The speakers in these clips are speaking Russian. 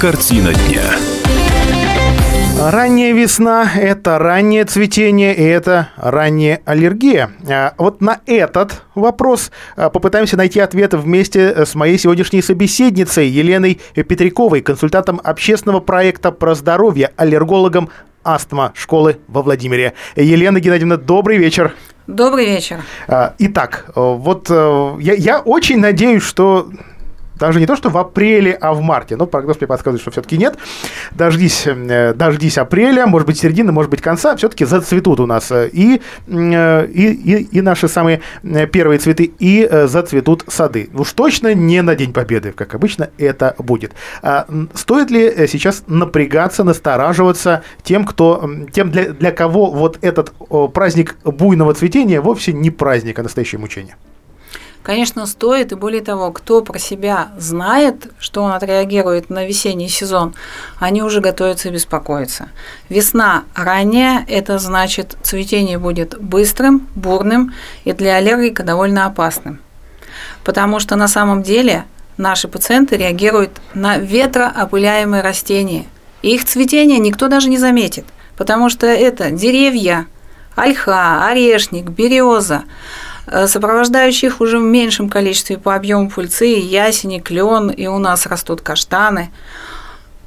Картина дня. Ранняя весна – это раннее цветение и это ранняя аллергия. А, вот на этот вопрос а, попытаемся найти ответы вместе с моей сегодняшней собеседницей Еленой Петряковой, консультантом общественного проекта про здоровье, аллергологом астма школы во Владимире. Елена Геннадьевна, добрый вечер. Добрый вечер. А, итак, вот э, я, я очень надеюсь, что даже не то, что в апреле, а в марте. Но прогноз мне подсказывает, что все-таки нет. Дождись, э, дождись апреля, может быть, середины, может быть, конца. Все-таки зацветут у нас э, и, э, и, и, и наши самые первые цветы, и зацветут сады. Уж точно не на День Победы, как обычно это будет. А стоит ли сейчас напрягаться, настораживаться тем, кто, тем для, для кого вот этот праздник буйного цветения вовсе не праздник, а настоящее мучение? Конечно, стоит, и более того, кто про себя знает, что он отреагирует на весенний сезон, они уже готовятся беспокоиться. Весна ранняя, это значит, цветение будет быстрым, бурным и для аллергика довольно опасным. Потому что на самом деле наши пациенты реагируют на ветроопыляемые растения. И их цветение никто даже не заметит, потому что это деревья, ольха, орешник, береза, сопровождающих уже в меньшем количестве по объему пыльцы, ясени, клен, и у нас растут каштаны.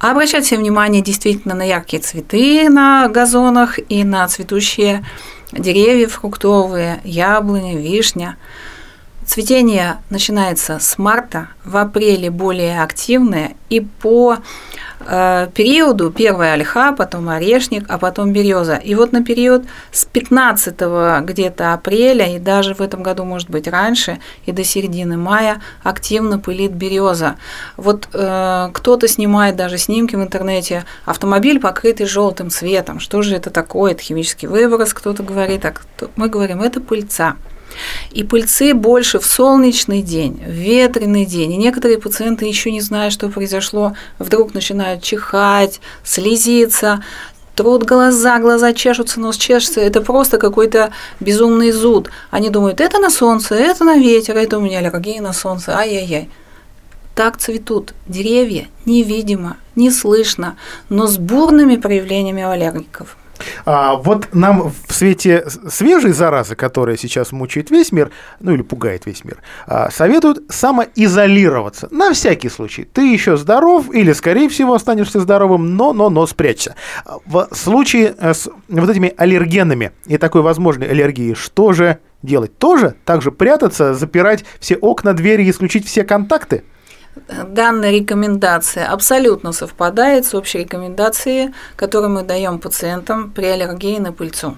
А обращать внимание действительно на яркие цветы на газонах и на цветущие деревья фруктовые, яблони, вишня. Цветение начинается с марта, в апреле более активное, и по Э, периоду первая ольха, потом орешник, а потом береза. И вот на период с 15 где-то апреля, и даже в этом году, может быть, раньше, и до середины мая активно пылит береза. Вот э, кто-то снимает даже снимки в интернете, автомобиль покрытый желтым цветом. Что же это такое? Это химический выброс, кто-то говорит, а кто... мы говорим, это пыльца. И пыльцы больше в солнечный день, в ветреный день. И некоторые пациенты еще не знают, что произошло, вдруг начинают чихать, слезиться, трут глаза, глаза чешутся, нос чешется. Это просто какой-то безумный зуд. Они думают, это на солнце, это на ветер, это у меня аллергия на солнце, ай-яй-яй. Так цветут деревья невидимо, не слышно, но с бурными проявлениями аллергиков. А, вот нам в свете свежей заразы, которая сейчас мучает весь мир, ну или пугает весь мир, а, советуют самоизолироваться. На всякий случай. Ты еще здоров или, скорее всего, останешься здоровым, но, но, но спрячься. В случае э, с вот этими аллергенами и такой возможной аллергией, что же делать? Тоже так же прятаться, запирать все окна, двери, исключить все контакты? Данная рекомендация абсолютно совпадает с общей рекомендацией, которую мы даем пациентам при аллергии на пыльцу.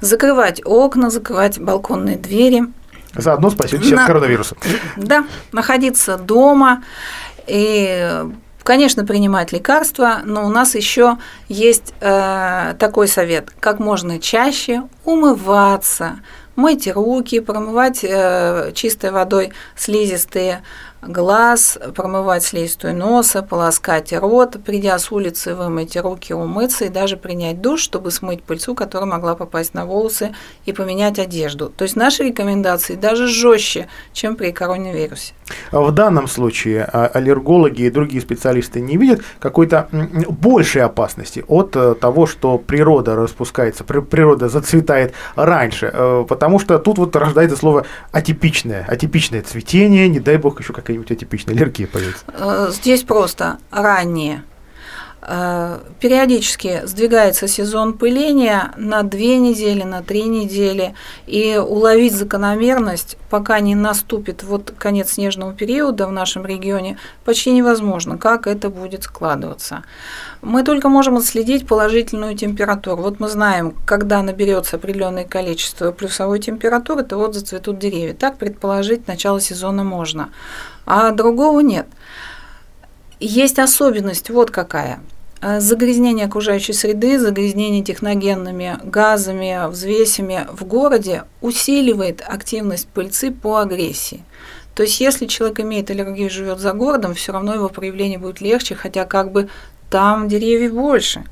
Закрывать окна, закрывать балконные двери. Заодно спасете себя на... от коронавируса. Да, находиться дома и Конечно, принимать лекарства, но у нас еще есть э, такой совет: как можно чаще умываться, мыть руки, промывать э, чистой водой слизистые глаз, промывать слизистую носа, полоскать рот, придя с улицы, вымыть руки, умыться и даже принять душ, чтобы смыть пыльцу, которая могла попасть на волосы и поменять одежду. То есть наши рекомендации даже жестче, чем при коронавирусе. В данном случае а, аллергологи и другие специалисты не видят какой-то большей опасности от э, того, что природа распускается, природа зацветает раньше, э, потому что тут вот рождается слово атипичное, атипичное цветение, не дай бог еще какая-нибудь атипичная аллергия появится. Э, здесь просто раннее Э, периодически сдвигается сезон пыления на две недели, на три недели, и уловить закономерность, пока не наступит вот конец снежного периода в нашем регионе, почти невозможно, как это будет складываться. Мы только можем отследить положительную температуру. Вот мы знаем, когда наберется определенное количество плюсовой температуры, то вот зацветут деревья. Так предположить начало сезона можно, а другого нет – есть особенность вот какая. Э, загрязнение окружающей среды, загрязнение техногенными газами, взвесями в городе усиливает активность пыльцы по агрессии. То есть, если человек имеет аллергию, живет за городом, все равно его проявление будет легче, хотя как бы там деревьев больше.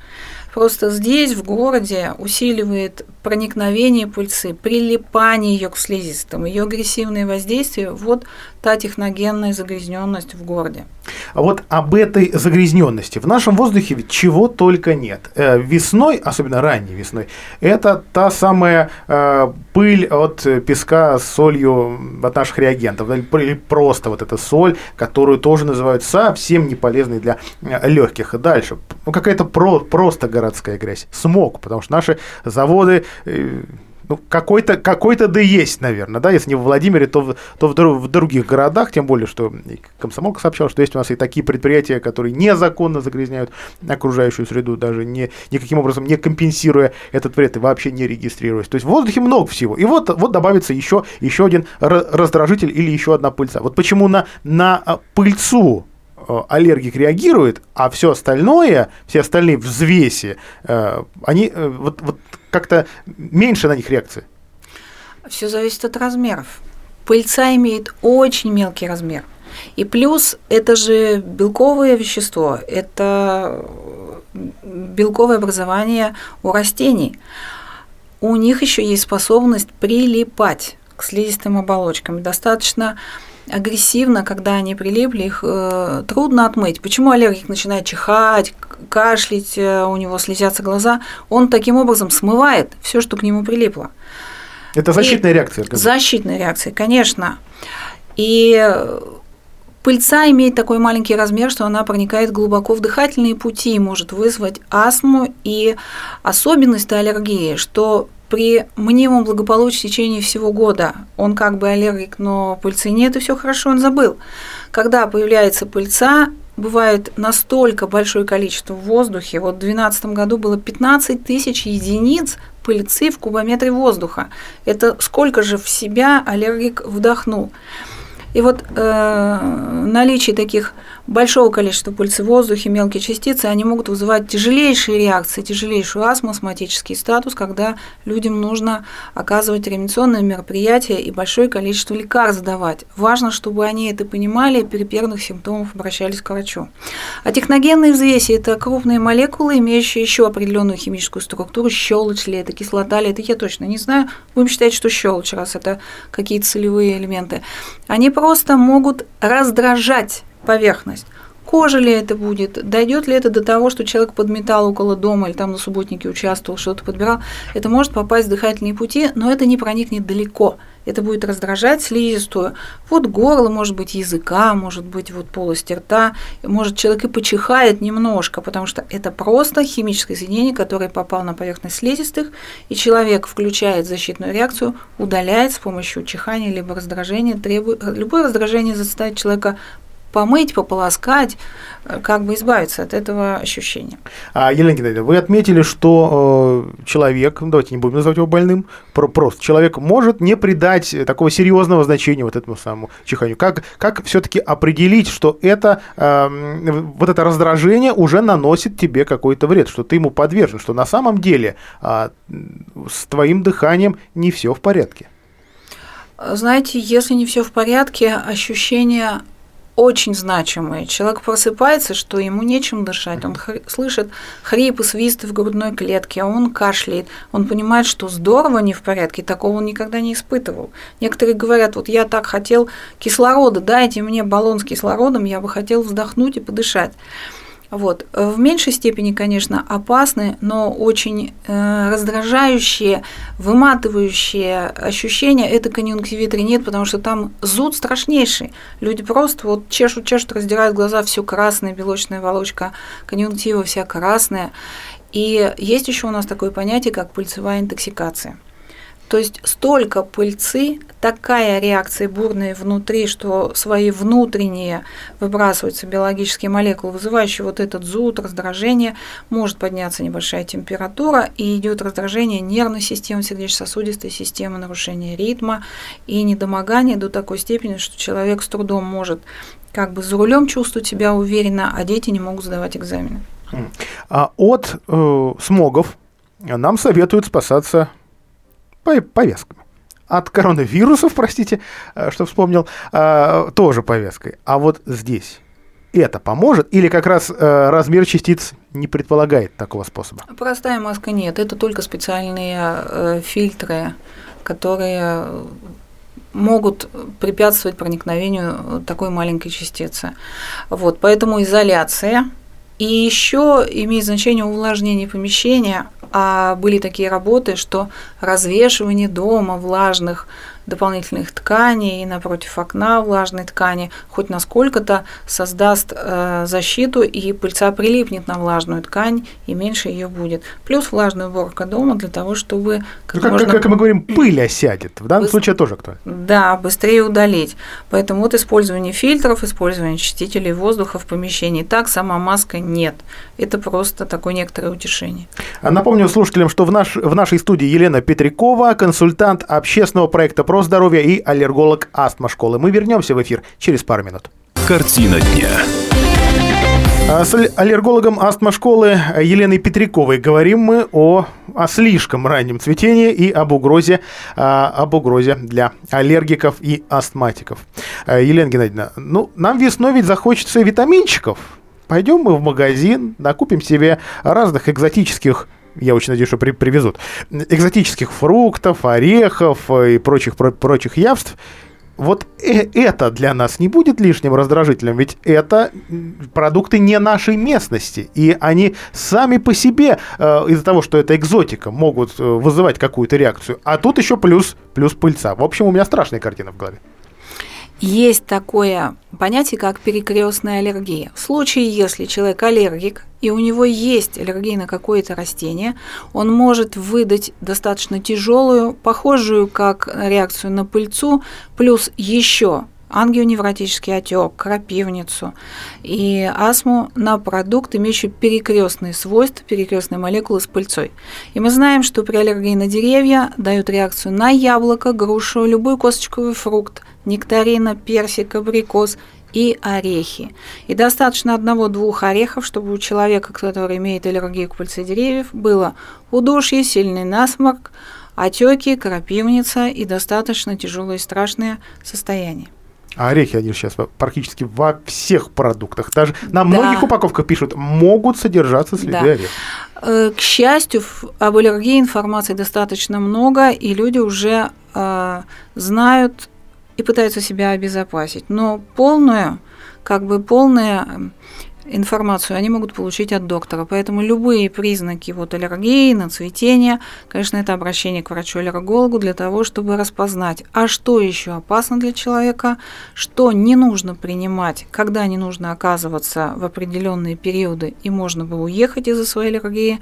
Просто здесь, в городе, усиливает проникновение пыльцы, прилипание ее к слизистым, ее агрессивное воздействие, вот та техногенная загрязненность в городе. А вот об этой загрязненности в нашем воздухе ведь чего только нет. Э, весной, особенно ранней весной, это та самая э, пыль от песка с солью от наших реагентов, или просто вот эта соль, которую тоже называют совсем не полезной для э, легких. И дальше, ну какая-то про, просто городская грязь, смог, потому что наши заводы ну, какой-то какой да есть, наверное, да, если не в Владимире, то, в, то в, в других городах, тем более, что комсомолка сообщала, что есть у нас и такие предприятия, которые незаконно загрязняют окружающую среду, даже не, никаким образом не компенсируя этот вред и вообще не регистрируясь. То есть в воздухе много всего. И вот, вот добавится еще, еще один раздражитель или еще одна пыльца. Вот почему на, на а, пыльцу Э, аллергик реагирует, а все остальное, все остальные взвеси, э, они э, вот, вот как-то меньше на них реакции. Все зависит от размеров. Пыльца имеет очень мелкий размер. И плюс это же белковое вещество, это белковое образование у растений. У них еще есть способность прилипать к слизистым оболочкам. Достаточно агрессивно, когда они прилипли, их э, трудно отмыть. Почему аллергик начинает чихать, кашлять, э, у него слезятся глаза? Он таким образом смывает все, что к нему прилипло. Это защитная И реакция. Защитная реакция, конечно. И пыльца имеет такой маленький размер, что она проникает глубоко в дыхательные пути и может вызвать астму. И особенность аллергии, что при мнимом благополучии в течение всего года он как бы аллергик, но пыльцы нет, и все хорошо, он забыл. Когда появляется пыльца, бывает настолько большое количество в воздухе. Вот в 2012 году было 15 тысяч единиц пыльцы в кубометре воздуха. Это сколько же в себя аллергик вдохнул. И вот э, наличие таких большого количества пыльцы в воздухе, мелкие частицы, они могут вызывать тяжелейшие реакции, тяжелейшую астму, астматический статус, когда людям нужно оказывать реанимационные мероприятия и большое количество лекарств давать. Важно, чтобы они это понимали и при первых симптомах обращались к врачу. А техногенные взвеси – это крупные молекулы, имеющие еще определенную химическую структуру, щелочь ли это, кислота ли это, я точно не знаю. Будем считать, что щелочь, раз это какие-то солевые элементы. Они просто могут раздражать поверхность. Кожа ли это будет, дойдет ли это до того, что человек подметал около дома или там на субботнике участвовал, что-то подбирал, это может попасть в дыхательные пути, но это не проникнет далеко. Это будет раздражать слизистую. Вот горло, может быть, языка, может быть, вот полость рта. Может, человек и почихает немножко, потому что это просто химическое соединение, которое попало на поверхность слизистых, и человек включает защитную реакцию, удаляет с помощью чихания либо раздражения, требует, любое раздражение заставит человека помыть, пополоскать, э, как бы избавиться от этого ощущения. А, Елена Геннадьевна, вы отметили, что э, человек, ну, давайте не будем называть его больным, про, просто человек может не придать такого серьезного значения вот этому самому чиханию. Как, как все-таки определить, что это, э, вот это раздражение уже наносит тебе какой-то вред, что ты ему подвержен, что на самом деле э, с твоим дыханием не все в порядке? Знаете, если не все в порядке, ощущение очень значимые. Человек просыпается, что ему нечем дышать, он хри- слышит хрип и свисты в грудной клетке, а он кашляет, он понимает, что здорово не в порядке, такого он никогда не испытывал. Некоторые говорят, вот я так хотел кислорода, дайте мне баллон с кислородом, я бы хотел вздохнуть и подышать. Вот. В меньшей степени, конечно, опасны, но очень э, раздражающие, выматывающие ощущения – это конъюнктивит нет, потому что там зуд страшнейший. Люди просто вот чешут, чешут, раздирают глаза, все красное, белочная волочка, конъюнктива вся красная. И есть еще у нас такое понятие, как пыльцевая интоксикация – то есть столько пыльцы, такая реакция бурная внутри, что свои внутренние выбрасываются биологические молекулы, вызывающие вот этот зуд, раздражение, может подняться небольшая температура, и идет раздражение нервной системы, сердечно-сосудистой системы, нарушение ритма и недомогание до такой степени, что человек с трудом может как бы за рулем чувствовать себя уверенно, а дети не могут сдавать экзамены. А от э, смогов нам советуют спасаться повестками. От коронавирусов, простите, э, что вспомнил, э, тоже повесткой. А вот здесь это поможет? Или как раз э, размер частиц не предполагает такого способа? Простая маска нет. Это только специальные э, фильтры, которые могут препятствовать проникновению такой маленькой частицы. Вот, поэтому изоляция. И еще имеет значение увлажнение помещения, а были такие работы, что развешивание дома влажных дополнительных тканей и напротив окна влажной ткани хоть насколько-то создаст э, защиту, и пыльца прилипнет на влажную ткань, и меньше ее будет. Плюс влажная уборка дома для того, чтобы... Как, ну, как, можно... как, как мы говорим, пыль осядет. В данном Быс... случае тоже актуально. Да, быстрее удалить. Поэтому вот использование фильтров, использование очистителей воздуха в помещении. Так сама маска нет. Это просто такое некоторое утешение. А напомню слушателям, что в, наш, в нашей студии Елена Петрякова, консультант общественного проекта «Про здоровье» и аллерголог астма школы. Мы вернемся в эфир через пару минут. Картина дня. А с аллергологом астма школы Еленой Петряковой говорим мы о, о слишком раннем цветении и об угрозе, а, об угрозе для аллергиков и астматиков. А, Елена Геннадьевна, ну, нам весной ведь захочется витаминчиков. Пойдем мы в магазин, накупим себе разных экзотических я очень надеюсь, что при, привезут, экзотических фруктов, орехов и прочих, про, прочих явств. Вот э, это для нас не будет лишним раздражителем, ведь это продукты не нашей местности, и они сами по себе э, из-за того, что это экзотика, могут э, вызывать какую-то реакцию. А тут еще плюс, плюс пыльца. В общем, у меня страшная картина в голове. Есть такое понятие, как перекрестная аллергия. В случае, если человек аллергик, и у него есть аллергия на какое-то растение, он может выдать достаточно тяжелую, похожую как реакцию на пыльцу, плюс еще ангионевротический отек, крапивницу и астму на продукт, имеющий перекрестные свойства, перекрестные молекулы с пыльцой. И мы знаем, что при аллергии на деревья дают реакцию на яблоко, грушу, любой косточковый фрукт, нектарина, персик, абрикос и орехи. И достаточно одного-двух орехов, чтобы у человека, который имеет аллергию к пыльце деревьев, было удушье, сильный насморк, отеки, крапивница и достаточно тяжелое и страшное состояние. А орехи, они сейчас практически во всех продуктах. Даже на многих да. упаковках пишут, могут содержаться следы да. орехов. Э, к счастью, об аллергии информации достаточно много, и люди уже э, знают и пытаются себя обезопасить. Но полную, как бы полная информацию они могут получить от доктора. Поэтому любые признаки вот аллергии, на цветение, конечно, это обращение к врачу-аллергологу для того, чтобы распознать, а что еще опасно для человека, что не нужно принимать, когда не нужно оказываться в определенные периоды и можно бы уехать из-за своей аллергии,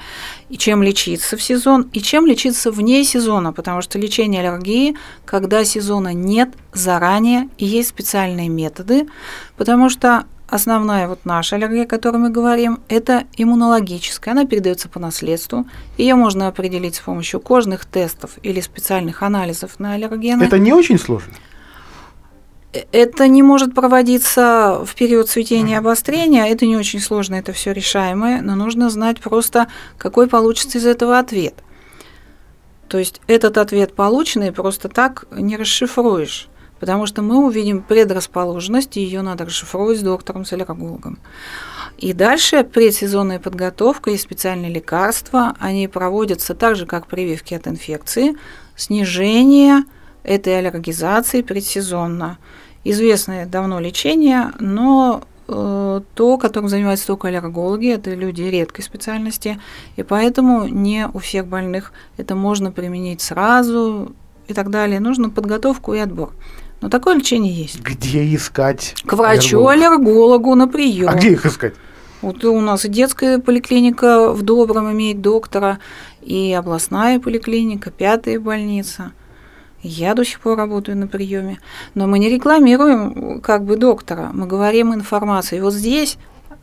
и чем лечиться в сезон, и чем лечиться вне сезона, потому что лечение аллергии, когда сезона нет заранее, и есть специальные методы, потому что Основная вот наша аллергия, о которой мы говорим, это иммунологическая. Она передается по наследству. Ее можно определить с помощью кожных тестов или специальных анализов на аллергены. Это не очень сложно? Э, это не может проводиться в период цветения и обострения, это не очень сложно, это все решаемое, но нужно знать просто, какой получится из этого ответ. То есть этот ответ полученный просто так не расшифруешь потому что мы увидим предрасположенность, и ее надо расшифровывать с доктором, с аллергологом. И дальше предсезонная подготовка и специальные лекарства, они проводятся так же, как прививки от инфекции, снижение этой аллергизации предсезонно. Известное давно лечение, но э, то, которым занимаются только аллергологи, это люди редкой специальности, и поэтому не у всех больных это можно применить сразу и так далее. Нужно подготовку и отбор. Но такое лечение есть. Где искать? К врачу-аллергологу на прием. А где их искать? Вот у нас и детская поликлиника в Добром имеет доктора, и областная поликлиника, пятая больница. Я до сих пор работаю на приеме. Но мы не рекламируем как бы доктора, мы говорим информацию. И вот здесь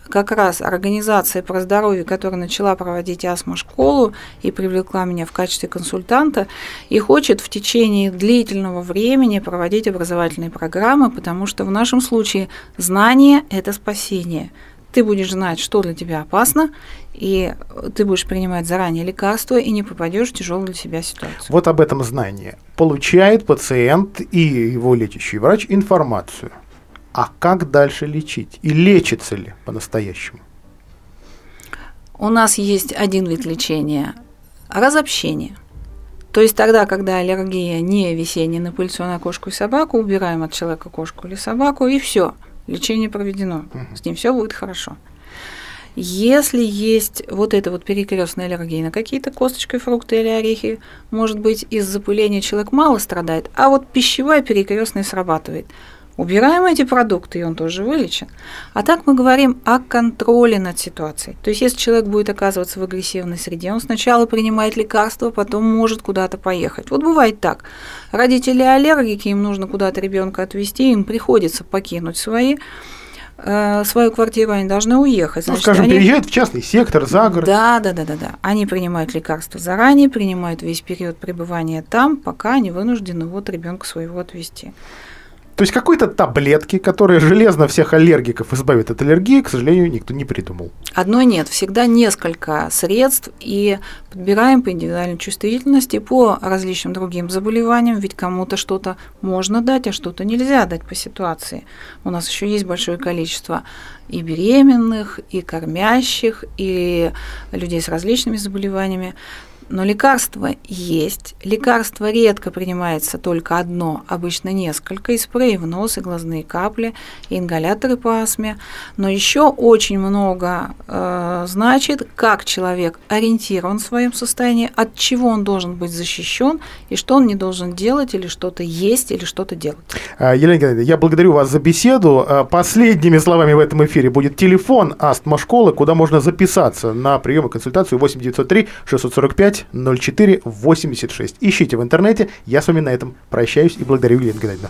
как раз организация про здоровье, которая начала проводить астма-школу и привлекла меня в качестве консультанта, и хочет в течение длительного времени проводить образовательные программы, потому что в нашем случае знание – это спасение. Ты будешь знать, что для тебя опасно, и ты будешь принимать заранее лекарства и не попадешь в тяжелую для себя ситуацию. Вот об этом знании получает пациент и его лечащий врач информацию – А как дальше лечить? И лечится ли по-настоящему? У нас есть один вид лечения – разобщение. То есть тогда, когда аллергия не весенняя на пыльцу на кошку и собаку, убираем от человека кошку или собаку, и все, лечение проведено. С ним все будет хорошо. Если есть вот эта вот перекрестная аллергия на какие-то косточки, фрукты или орехи, может быть, из запыления человек мало страдает, а вот пищевая перекрестная срабатывает. Убираем эти продукты, и он тоже вылечен. А так мы говорим о контроле над ситуацией. То есть, если человек будет оказываться в агрессивной среде, он сначала принимает лекарства, потом может куда-то поехать. Вот бывает так. Родители аллергики, им нужно куда-то ребенка отвезти, им приходится покинуть свои Э, свою квартиру, они должны уехать. Ну, Значит, ну, скажем, они... переезжают в частный сектор, за город. Да, да, да, да, да. Они принимают лекарства заранее, принимают весь период пребывания там, пока они вынуждены вот ребенка своего отвезти. То есть какой-то таблетки, которые железно всех аллергиков избавят от аллергии, к сожалению, никто не придумал. Одной нет, всегда несколько средств, и подбираем по индивидуальной чувствительности, по различным другим заболеваниям, ведь кому-то что-то можно дать, а что-то нельзя дать по ситуации. У нас еще есть большое количество и беременных, и кормящих, и людей с различными заболеваниями. Но лекарство есть. Лекарство редко принимается только одно, обычно несколько, и спреи в нос, и глазные капли, и ингаляторы по астме. Но еще очень много э, значит, как человек ориентирован в своем состоянии, от чего он должен быть защищен, и что он не должен делать, или что-то есть, или что-то делать. А, Елена Геннадьевна, я благодарю вас за беседу. А, последними словами в этом эфире будет телефон астма школы, куда можно записаться на прием и консультацию 8 903 645 9 04 86. Ищите в интернете. Я с вами на этом прощаюсь и благодарю Елену Геннадьевну.